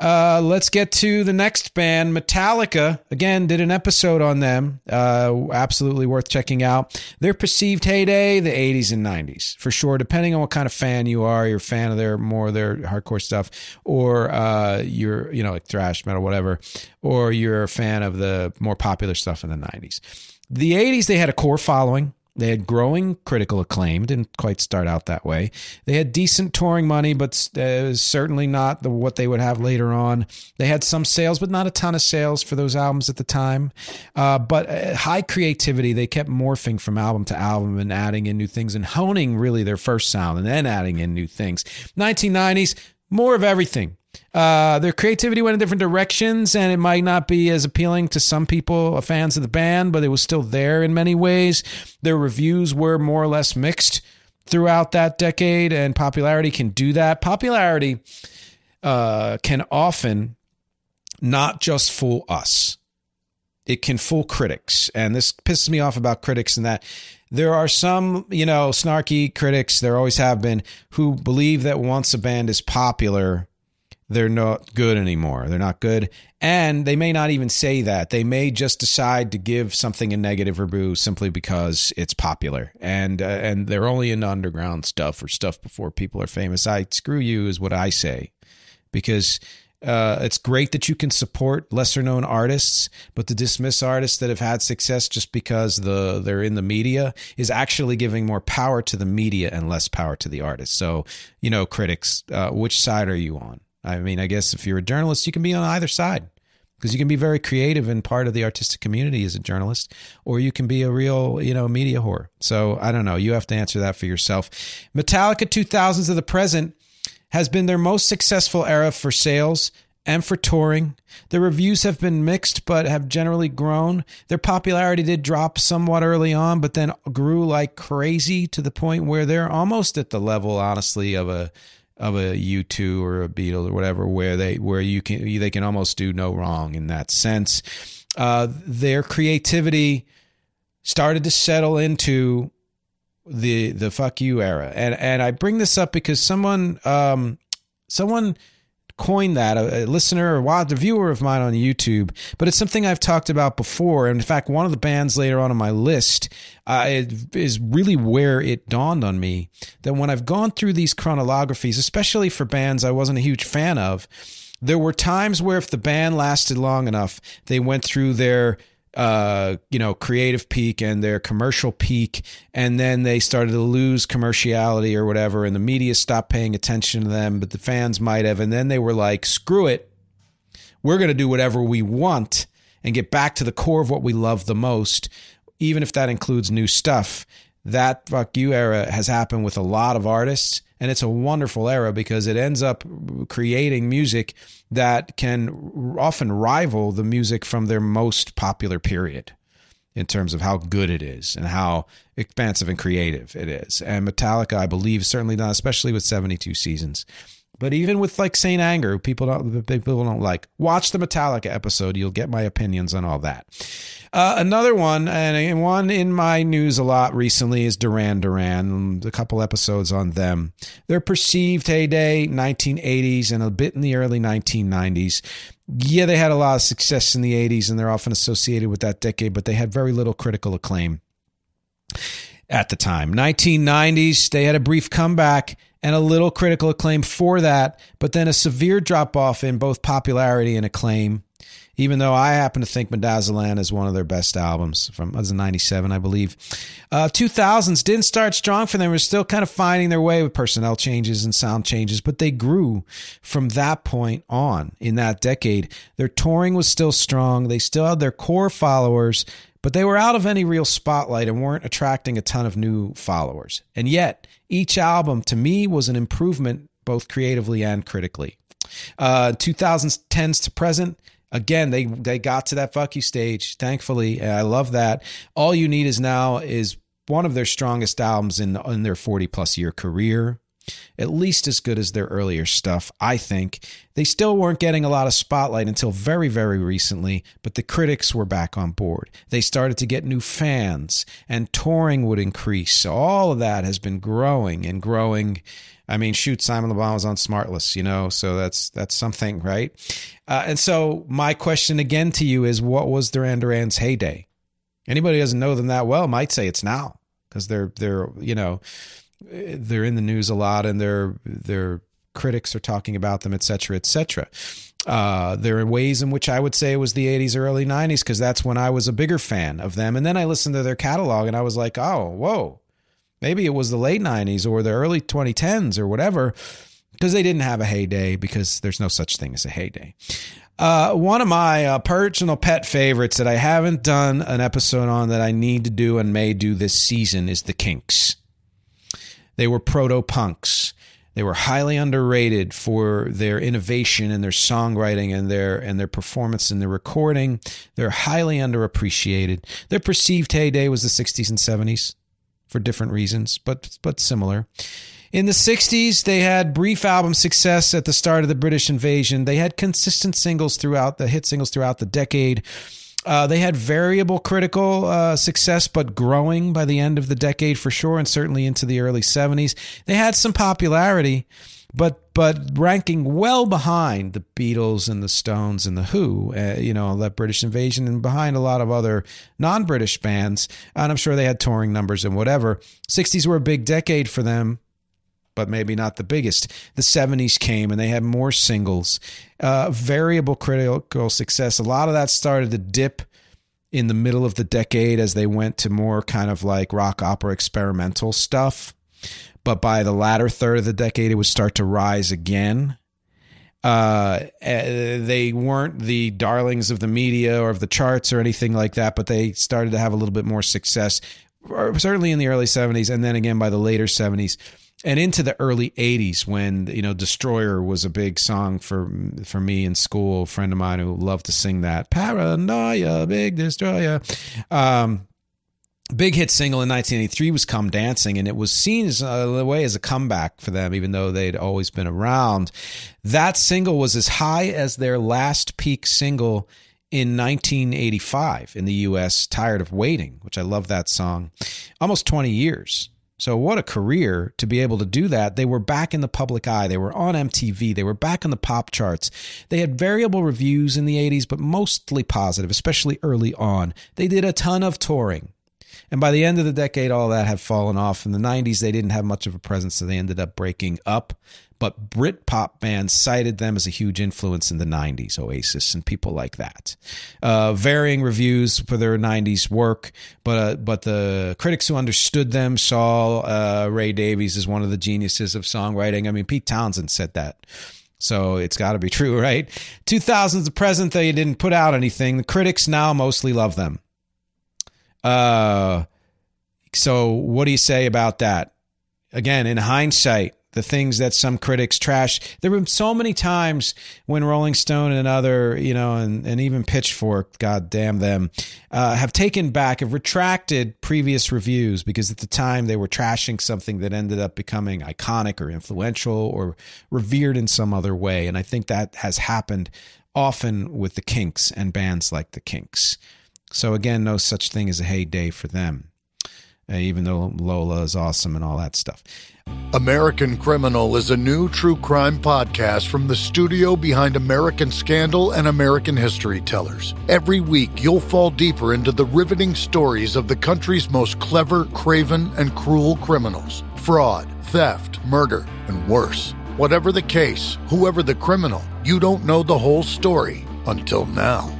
Uh, let's get to the next band, Metallica. Again, did an episode on them. Uh, absolutely worth checking out. Their perceived heyday, the 80s and 90s, for sure. Depending on what kind of fan you are, you're a fan of their more their hardcore stuff, or uh, you're you know like thrash metal, whatever, or you're a fan of the more popular stuff in the 90s. The 80s, they had a core following. They had growing critical acclaim. Didn't quite start out that way. They had decent touring money, but uh, certainly not the, what they would have later on. They had some sales, but not a ton of sales for those albums at the time. Uh, but uh, high creativity. They kept morphing from album to album and adding in new things and honing really their first sound and then adding in new things. 1990s, more of everything. Uh, their creativity went in different directions, and it might not be as appealing to some people, uh, fans of the band, but it was still there in many ways. Their reviews were more or less mixed throughout that decade, and popularity can do that. Popularity uh, can often not just fool us, it can fool critics. And this pisses me off about critics in that there are some, you know, snarky critics, there always have been, who believe that once a band is popular, they're not good anymore. They're not good. And they may not even say that. They may just decide to give something a negative review simply because it's popular. And uh, and they're only into underground stuff or stuff before people are famous. I screw you is what I say. Because uh, it's great that you can support lesser known artists, but to dismiss artists that have had success just because the they're in the media is actually giving more power to the media and less power to the artist. So, you know, critics, uh, which side are you on? I mean, I guess if you're a journalist, you can be on either side because you can be very creative and part of the artistic community as a journalist, or you can be a real, you know, media whore. So I don't know. You have to answer that for yourself. Metallica 2000s of the present has been their most successful era for sales and for touring. The reviews have been mixed, but have generally grown. Their popularity did drop somewhat early on, but then grew like crazy to the point where they're almost at the level, honestly, of a of a U2 or a Beatle or whatever, where they where you can they can almost do no wrong in that sense. Uh, their creativity started to settle into the the fuck you era, and and I bring this up because someone um, someone coined that, a, a listener or a viewer of mine on YouTube, but it's something I've talked about before. And in fact, one of the bands later on on my list uh, is really where it dawned on me that when I've gone through these chronologies, especially for bands I wasn't a huge fan of, there were times where if the band lasted long enough, they went through their uh, you know, creative peak and their commercial peak, and then they started to lose commerciality or whatever, and the media stopped paying attention to them, but the fans might have, and then they were like, "Screw it, we're going to do whatever we want and get back to the core of what we love the most, even if that includes new stuff." That fuck you era has happened with a lot of artists, and it's a wonderful era because it ends up creating music that can often rival the music from their most popular period in terms of how good it is and how expansive and creative it is. And Metallica, I believe, certainly not, especially with 72 seasons, But even with like Saint Anger, people don't people don't like. Watch the Metallica episode; you'll get my opinions on all that. Uh, another one, and one in my news a lot recently, is Duran Duran. A couple episodes on them. Their perceived heyday, 1980s, and a bit in the early 1990s. Yeah, they had a lot of success in the 80s, and they're often associated with that decade, but they had very little critical acclaim at the time. 1990s, they had a brief comeback and a little critical acclaim for that, but then a severe drop off in both popularity and acclaim. Even though I happen to think Medazzaland is one of their best albums from was 97, I believe. Uh, 2000s didn't start strong for them. Were still kind of finding their way with personnel changes and sound changes, but they grew from that point on in that decade. Their touring was still strong. They still had their core followers, but they were out of any real spotlight and weren't attracting a ton of new followers. And yet, each album to me was an improvement both creatively and critically. Uh, 2010s to present, again they they got to that fuck you stage. Thankfully, I love that. All you need is now is one of their strongest albums in in their 40 plus year career at least as good as their earlier stuff, I think. They still weren't getting a lot of spotlight until very, very recently, but the critics were back on board. They started to get new fans, and touring would increase. So All of that has been growing and growing. I mean, shoot, Simon Le Bon was on Smartless, you know, so that's that's something, right? Uh, and so my question again to you is, what was Duran Duran's heyday? Anybody who doesn't know them that well might say it's now because they're they're you know they're in the news a lot and their their critics are talking about them, et cetera, et cetera. Uh, there are ways in which I would say it was the 80s or early 90s because that's when I was a bigger fan of them. And then I listened to their catalog and I was like, oh, whoa, maybe it was the late 90s or the early 2010s or whatever because they didn't have a heyday because there's no such thing as a heyday. Uh, one of my uh, personal pet favorites that I haven't done an episode on that I need to do and may do this season is the Kinks. They were proto punks. They were highly underrated for their innovation and their songwriting and their and their performance in the recording. They're highly underappreciated. Their perceived heyday was the 60s and 70s for different reasons, but but similar. In the 60s, they had brief album success at the start of the British invasion. They had consistent singles throughout the hit singles throughout the decade. Uh, they had variable critical uh, success, but growing by the end of the decade for sure, and certainly into the early 70s. They had some popularity, but but ranking well behind the Beatles and the Stones and the Who, uh, you know, that British Invasion, and behind a lot of other non-British bands. And I'm sure they had touring numbers and whatever. 60s were a big decade for them but maybe not the biggest. The 70s came and they had more singles, uh, variable critical success. A lot of that started to dip in the middle of the decade as they went to more kind of like rock opera experimental stuff. But by the latter third of the decade, it would start to rise again. Uh, eh, they weren't the darlings of the media or of the charts or anything like that, but they started to have a little bit more success, certainly in the early 70s. And then again by the later 70s and into the early 80s when you know destroyer was a big song for for me in school. A friend of mine who loved to sing that. Paranoia big destroyer. Um, big hit single in 1983 was come dancing and it was seen as a way as a comeback for them even though they'd always been around. That single was as high as their last peak single in 1985 in the US tired of waiting which i love that song. Almost 20 years so, what a career to be able to do that. They were back in the public eye. They were on MTV. They were back on the pop charts. They had variable reviews in the 80s, but mostly positive, especially early on. They did a ton of touring. And by the end of the decade, all that had fallen off. In the 90s, they didn't have much of a presence, so they ended up breaking up but Britpop bands cited them as a huge influence in the 90s, Oasis and people like that. Uh, varying reviews for their 90s work, but uh, but the critics who understood them saw uh, Ray Davies as one of the geniuses of songwriting. I mean, Pete Townshend said that. So it's got to be true, right? 2000s to present, they didn't put out anything. The critics now mostly love them. Uh, so what do you say about that? Again, in hindsight, the things that some critics trash. There were so many times when Rolling Stone and other, you know, and, and even Pitchfork, God damn them, uh, have taken back, have retracted previous reviews because at the time they were trashing something that ended up becoming iconic or influential or revered in some other way. And I think that has happened often with the Kinks and bands like the Kinks. So again, no such thing as a heyday for them, uh, even though Lola is awesome and all that stuff. American Criminal is a new true crime podcast from the studio behind American Scandal and American History Tellers. Every week, you'll fall deeper into the riveting stories of the country's most clever, craven, and cruel criminals fraud, theft, murder, and worse. Whatever the case, whoever the criminal, you don't know the whole story until now.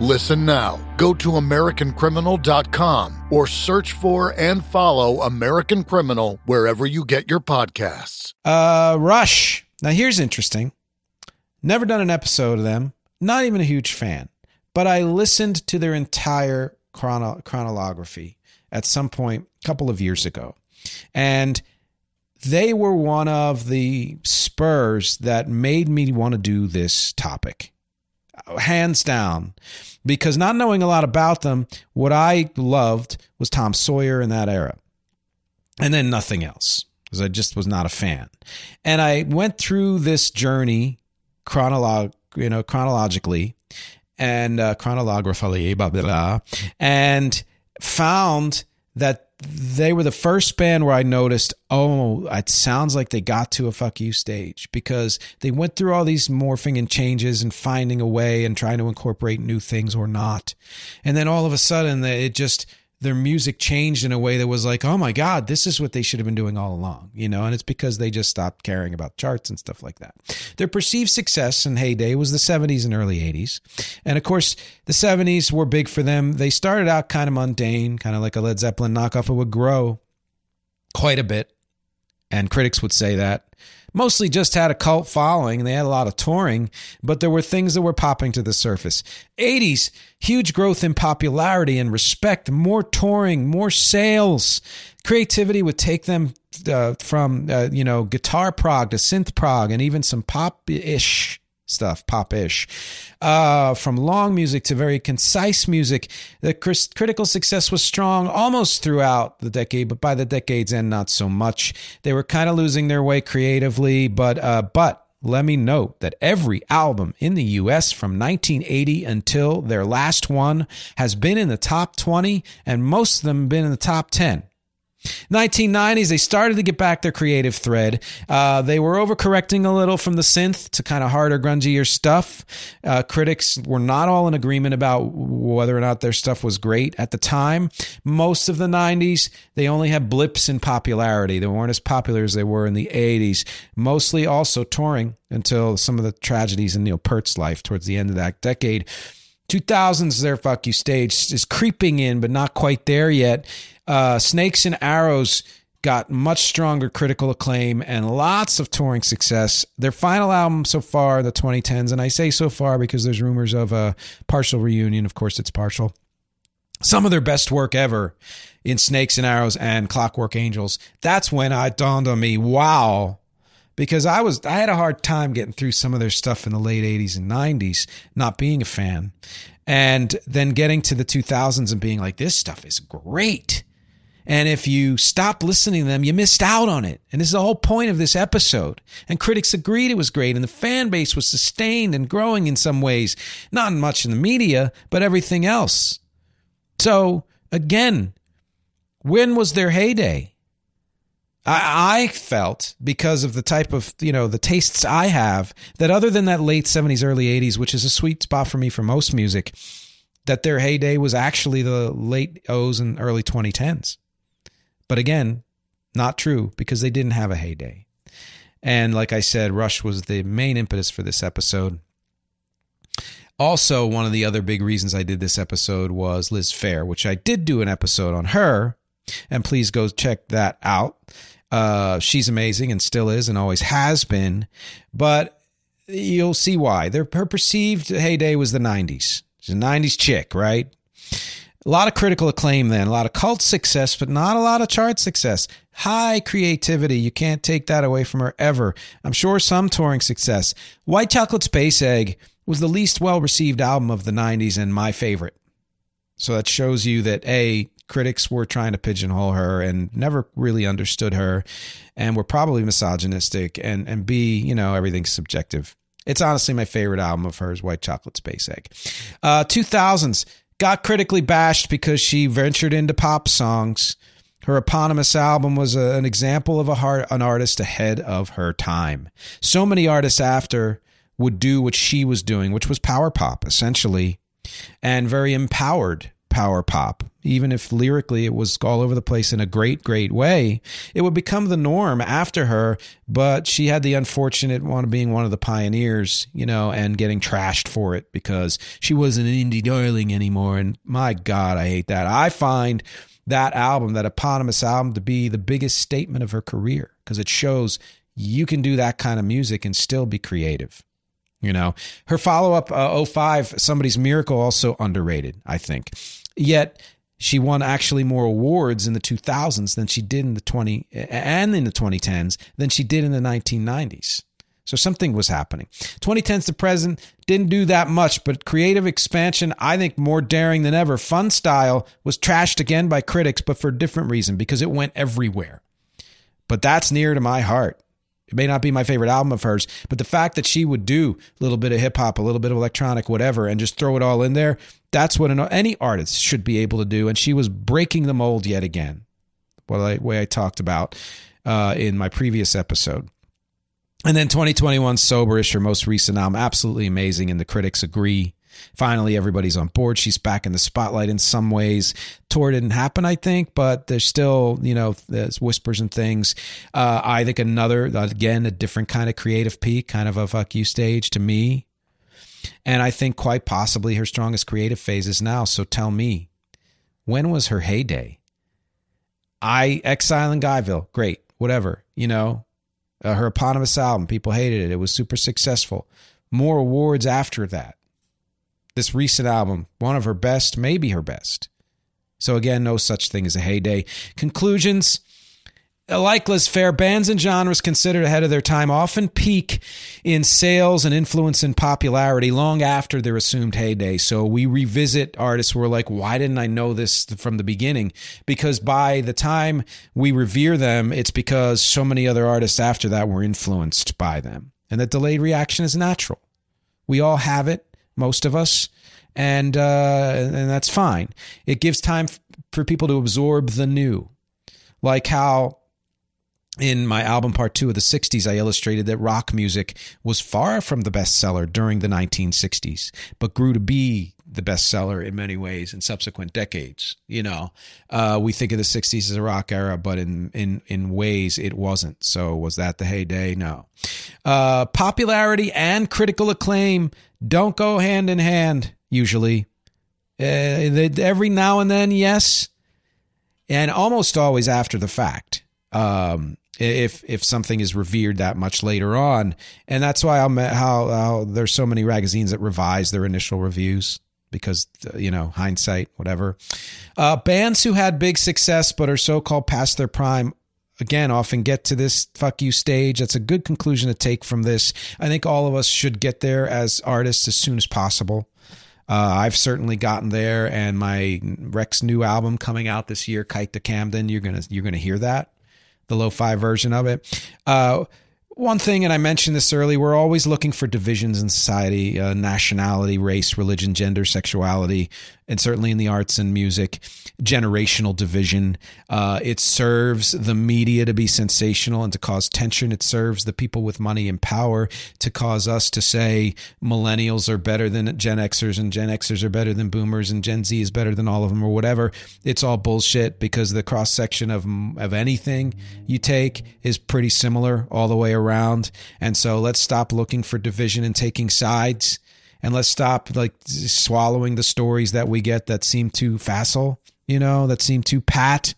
Listen now. Go to AmericanCriminal.com or search for and follow American Criminal wherever you get your podcasts. Uh, Rush. Now, here's interesting. Never done an episode of them. Not even a huge fan. But I listened to their entire chrono- chronology at some point a couple of years ago. And they were one of the spurs that made me want to do this topic. Hands down because not knowing a lot about them, what I loved was Tom Sawyer in that era. And then nothing else because I just was not a fan. And I went through this journey chronolog- you know, chronologically and uh, chronologically, blah, blah, blah, and found that they were the first band where I noticed, oh, it sounds like they got to a fuck you stage because they went through all these morphing and changes and finding a way and trying to incorporate new things or not. And then all of a sudden, it just their music changed in a way that was like, oh my God, this is what they should have been doing all along, you know, and it's because they just stopped caring about charts and stuff like that. Their perceived success and heyday was the 70s and early 80s. And of course, the 70s were big for them. They started out kind of mundane, kind of like a Led Zeppelin knockoff. It would grow quite a bit. And critics would say that mostly just had a cult following and they had a lot of touring, but there were things that were popping to the surface. 80s, huge growth in popularity and respect, more touring, more sales. Creativity would take them uh, from, uh, you know, guitar prog to synth prog and even some pop ish stuff, pop-ish. Uh, from long music to very concise music, the critical success was strong almost throughout the decade, but by the decade's end, not so much. They were kind of losing their way creatively, but uh, but let me note that every album in the US from 1980 until their last one has been in the top 20, and most of them been in the top 10. 1990s, they started to get back their creative thread. Uh, they were overcorrecting a little from the synth to kind of harder, grungier stuff. Uh, critics were not all in agreement about whether or not their stuff was great at the time. Most of the 90s, they only had blips in popularity. They weren't as popular as they were in the 80s. Mostly also touring until some of the tragedies in Neil Peart's life towards the end of that decade. 2000s, their fuck you stage is creeping in, but not quite there yet. Uh, Snakes and Arrows got much stronger critical acclaim and lots of touring success. Their final album so far, the 2010s, and I say so far because there's rumors of a partial reunion. Of course, it's partial. Some of their best work ever in Snakes and Arrows and Clockwork Angels. That's when I dawned on me, wow, because I was I had a hard time getting through some of their stuff in the late 80s and 90s, not being a fan. And then getting to the 2000s and being like this stuff is great. And if you stopped listening to them, you missed out on it. And this is the whole point of this episode. And critics agreed it was great. And the fan base was sustained and growing in some ways, not much in the media, but everything else. So again, when was their heyday? I, I felt because of the type of, you know, the tastes I have that other than that late 70s, early 80s, which is a sweet spot for me for most music, that their heyday was actually the late O's and early 2010s. But again, not true because they didn't have a heyday. And like I said, Rush was the main impetus for this episode. Also, one of the other big reasons I did this episode was Liz Phair, which I did do an episode on her. And please go check that out. Uh, she's amazing and still is and always has been. But you'll see why. Their, her perceived heyday was the 90s. She's a 90s chick, right? A lot of critical acclaim then, a lot of cult success, but not a lot of chart success. High creativity. You can't take that away from her ever. I'm sure some touring success. White Chocolate Space Egg was the least well received album of the 90s and my favorite. So that shows you that A, critics were trying to pigeonhole her and never really understood her and were probably misogynistic and and B, you know, everything's subjective. It's honestly my favorite album of hers, White Chocolate Space Egg. Uh, 2000s got critically bashed because she ventured into pop songs. Her eponymous album was a, an example of a heart, an artist ahead of her time. So many artists after would do what she was doing, which was power pop, essentially, and very empowered power pop. Even if lyrically it was all over the place in a great, great way, it would become the norm after her. But she had the unfortunate one of being one of the pioneers, you know, and getting trashed for it because she wasn't an indie darling anymore. And my God, I hate that. I find that album, that eponymous album, to be the biggest statement of her career because it shows you can do that kind of music and still be creative. You know, her follow up uh, 05, Somebody's Miracle, also underrated, I think. Yet she won actually more awards in the 2000s than she did in the 20 and in the 2010s than she did in the 1990s. So something was happening. 2010s to present didn't do that much, but creative expansion, I think more daring than ever. Funstyle was trashed again by critics, but for a different reason because it went everywhere. But that's near to my heart. It may not be my favorite album of hers, but the fact that she would do a little bit of hip hop, a little bit of electronic, whatever, and just throw it all in there, that's what an, any artist should be able to do. And she was breaking the mold yet again, what I, way I talked about uh, in my previous episode. And then 2021 Soberish, her most recent album, absolutely amazing, and the critics agree. Finally, everybody's on board. She's back in the spotlight in some ways. Tour didn't happen, I think, but there's still, you know, there's whispers and things. Uh, I think another, again, a different kind of creative peak, kind of a fuck you stage to me. And I think quite possibly her strongest creative phase is now. So tell me, when was her heyday? I, Exile in Guyville, great, whatever, you know. Uh, her eponymous album, people hated it. It was super successful. More awards after that this recent album, one of her best, maybe her best. So again, no such thing as a heyday. Conclusions. Like Phair, bands and genres considered ahead of their time often peak in sales and influence and popularity long after their assumed heyday. So we revisit artists who are like, why didn't I know this from the beginning? Because by the time we revere them, it's because so many other artists after that were influenced by them. And that delayed reaction is natural. We all have it most of us, and uh, and that's fine. It gives time for people to absorb the new, like how in my album part two of the 60s, I illustrated that rock music was far from the bestseller during the 1960s, but grew to be the bestseller in many ways in subsequent decades. You know, uh, we think of the 60s as a rock era, but in, in, in ways it wasn't. So was that the heyday? No. Uh, popularity and critical acclaim don't go hand in hand usually. Uh, every now and then, yes, and almost always after the fact. Um, if if something is revered that much later on, and that's why I'm how, how there's so many magazines that revise their initial reviews because uh, you know hindsight, whatever. Uh, bands who had big success but are so-called past their prime again often get to this fuck you stage. That's a good conclusion to take from this. I think all of us should get there as artists as soon as possible. Uh, I've certainly gotten there, and my Rex new album coming out this year, "Kite to Camden," you're gonna you're gonna hear that, the lo-fi version of it. Uh, one thing, and I mentioned this early, we're always looking for divisions in society, uh, nationality, race, religion, gender, sexuality. And certainly in the arts and music, generational division. Uh, it serves the media to be sensational and to cause tension. It serves the people with money and power to cause us to say millennials are better than Gen Xers and Gen Xers are better than boomers and Gen Z is better than all of them or whatever. It's all bullshit because the cross section of, of anything you take is pretty similar all the way around. And so let's stop looking for division and taking sides and let's stop like swallowing the stories that we get that seem too facile, you know, that seem too pat.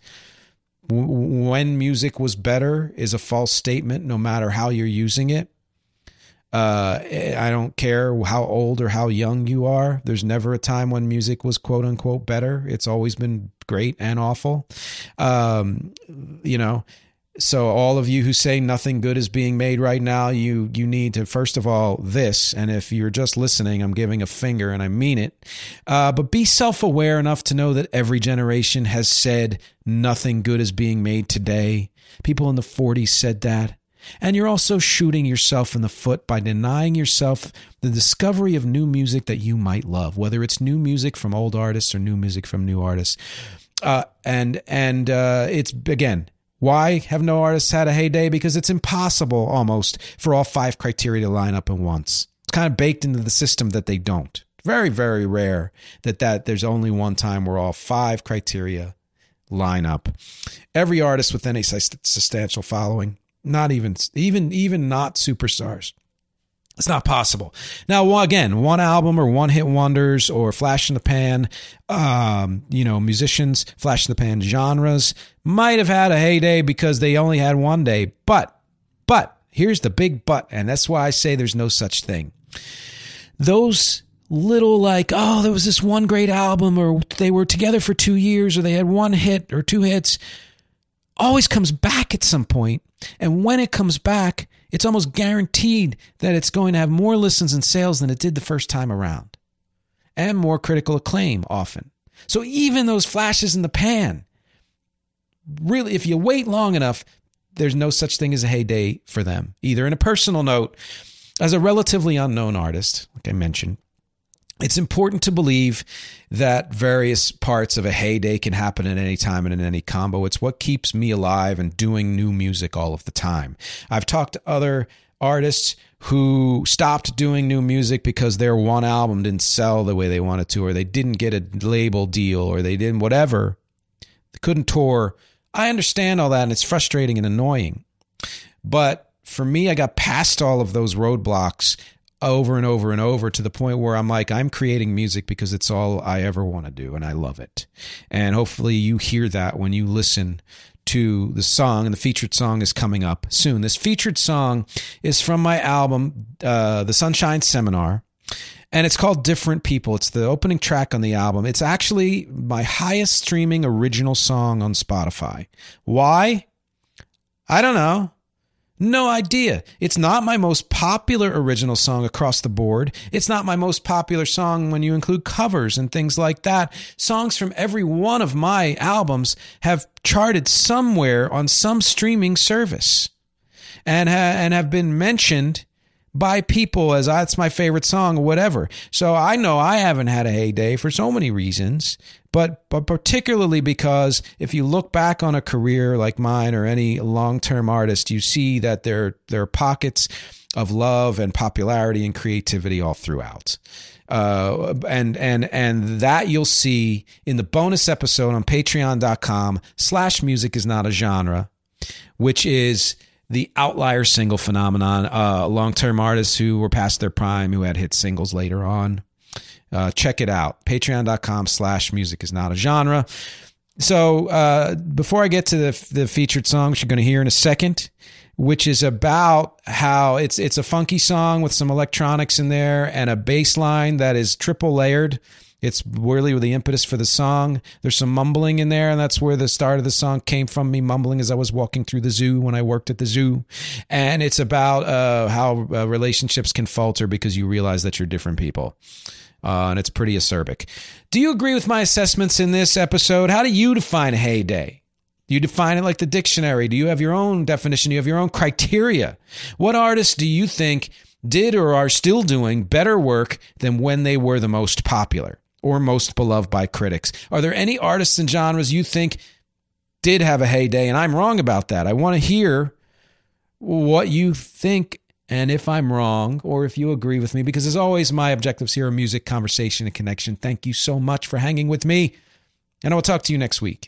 When music was better is a false statement, no matter how you're using it. Uh, I don't care how old or how young you are. There's never a time when music was quote unquote better. It's always been great and awful. Um, you know, so all of you who say nothing good is being made right now you you need to first of all this and if you're just listening i'm giving a finger and i mean it. Uh, but be self-aware enough to know that every generation has said nothing good is being made today. People in the 40s said that. And you're also shooting yourself in the foot by denying yourself the discovery of new music that you might love whether it's new music from old artists or new music from new artists. Uh, and and uh, it's again why have no artists had a heyday? Because it's impossible almost for all five criteria to line up at once. It's kind of baked into the system that they don't. Very, very rare that, that there's only one time where all five criteria line up. Every artist with any substantial following, not even even even not superstars, it's not possible. Now, again, one album or one hit wonders or flash in the pan, um, you know, musicians, flash in the pan genres might have had a heyday because they only had one day. But, but here's the big but, and that's why I say there's no such thing. Those little like, oh, there was this one great album, or they were together for two years, or they had one hit or two hits, always comes back at some point. And when it comes back, it's almost guaranteed that it's going to have more listens and sales than it did the first time around, and more critical acclaim often. So even those flashes in the pan, really, if you wait long enough, there's no such thing as a heyday for them, either in a personal note, as a relatively unknown artist, like I mentioned, it's important to believe that various parts of a heyday can happen at any time and in any combo. It's what keeps me alive and doing new music all of the time. I've talked to other artists who stopped doing new music because their one album didn't sell the way they wanted to, or they didn't get a label deal, or they didn't whatever. They couldn't tour. I understand all that, and it's frustrating and annoying. But for me, I got past all of those roadblocks over and over and over to the point where I'm like, I'm creating music because it's all I ever want to do and I love it. And hopefully you hear that when you listen to the song, and the featured song is coming up soon. This featured song is from my album, uh, The Sunshine Seminar, and it's called Different People. It's the opening track on the album. It's actually my highest streaming original song on Spotify. Why? I don't know. No idea. It's not my most popular original song across the board. It's not my most popular song when you include covers and things like that. Songs from every one of my albums have charted somewhere on some streaming service and, ha- and have been mentioned by people as ah, that's my favorite song or whatever. So I know I haven't had a heyday for so many reasons, but but particularly because if you look back on a career like mine or any long-term artist, you see that there there are pockets of love and popularity and creativity all throughout. Uh, and and and that you'll see in the bonus episode on patreon.com slash music is not a genre which is the outlier single phenomenon uh, long-term artists who were past their prime who had hit singles later on uh, check it out. Patreon.com slash music is not a genre. So uh, before I get to the, the featured song, which you're going to hear in a second, which is about how it's it's a funky song with some electronics in there and a bass line that is triple layered. It's really the impetus for the song. There's some mumbling in there, and that's where the start of the song came from. Me mumbling as I was walking through the zoo when I worked at the zoo, and it's about uh, how uh, relationships can falter because you realize that you're different people uh, and it's pretty acerbic. Do you agree with my assessments in this episode? How do you define heyday? Do you define it like the dictionary? Do you have your own definition? Do you have your own criteria? What artists do you think did or are still doing better work than when they were the most popular or most beloved by critics? Are there any artists and genres you think did have a heyday? And I'm wrong about that. I want to hear what you think and if I'm wrong, or if you agree with me, because as always, my objectives here are music, conversation, and connection. Thank you so much for hanging with me, and I will talk to you next week.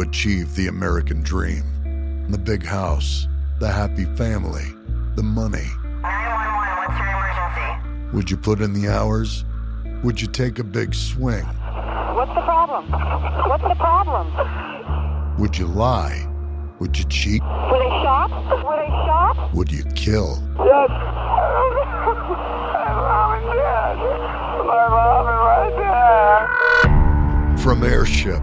achieve the American dream the big house, the happy family, the money. 911, what's your emergency? Would you put in the hours? Would you take a big swing? What's the problem? What's the problem? Would you lie? Would you cheat? Would I shop? Would I shop? Would you kill? Yes. My mom and. My mom right there. From Airship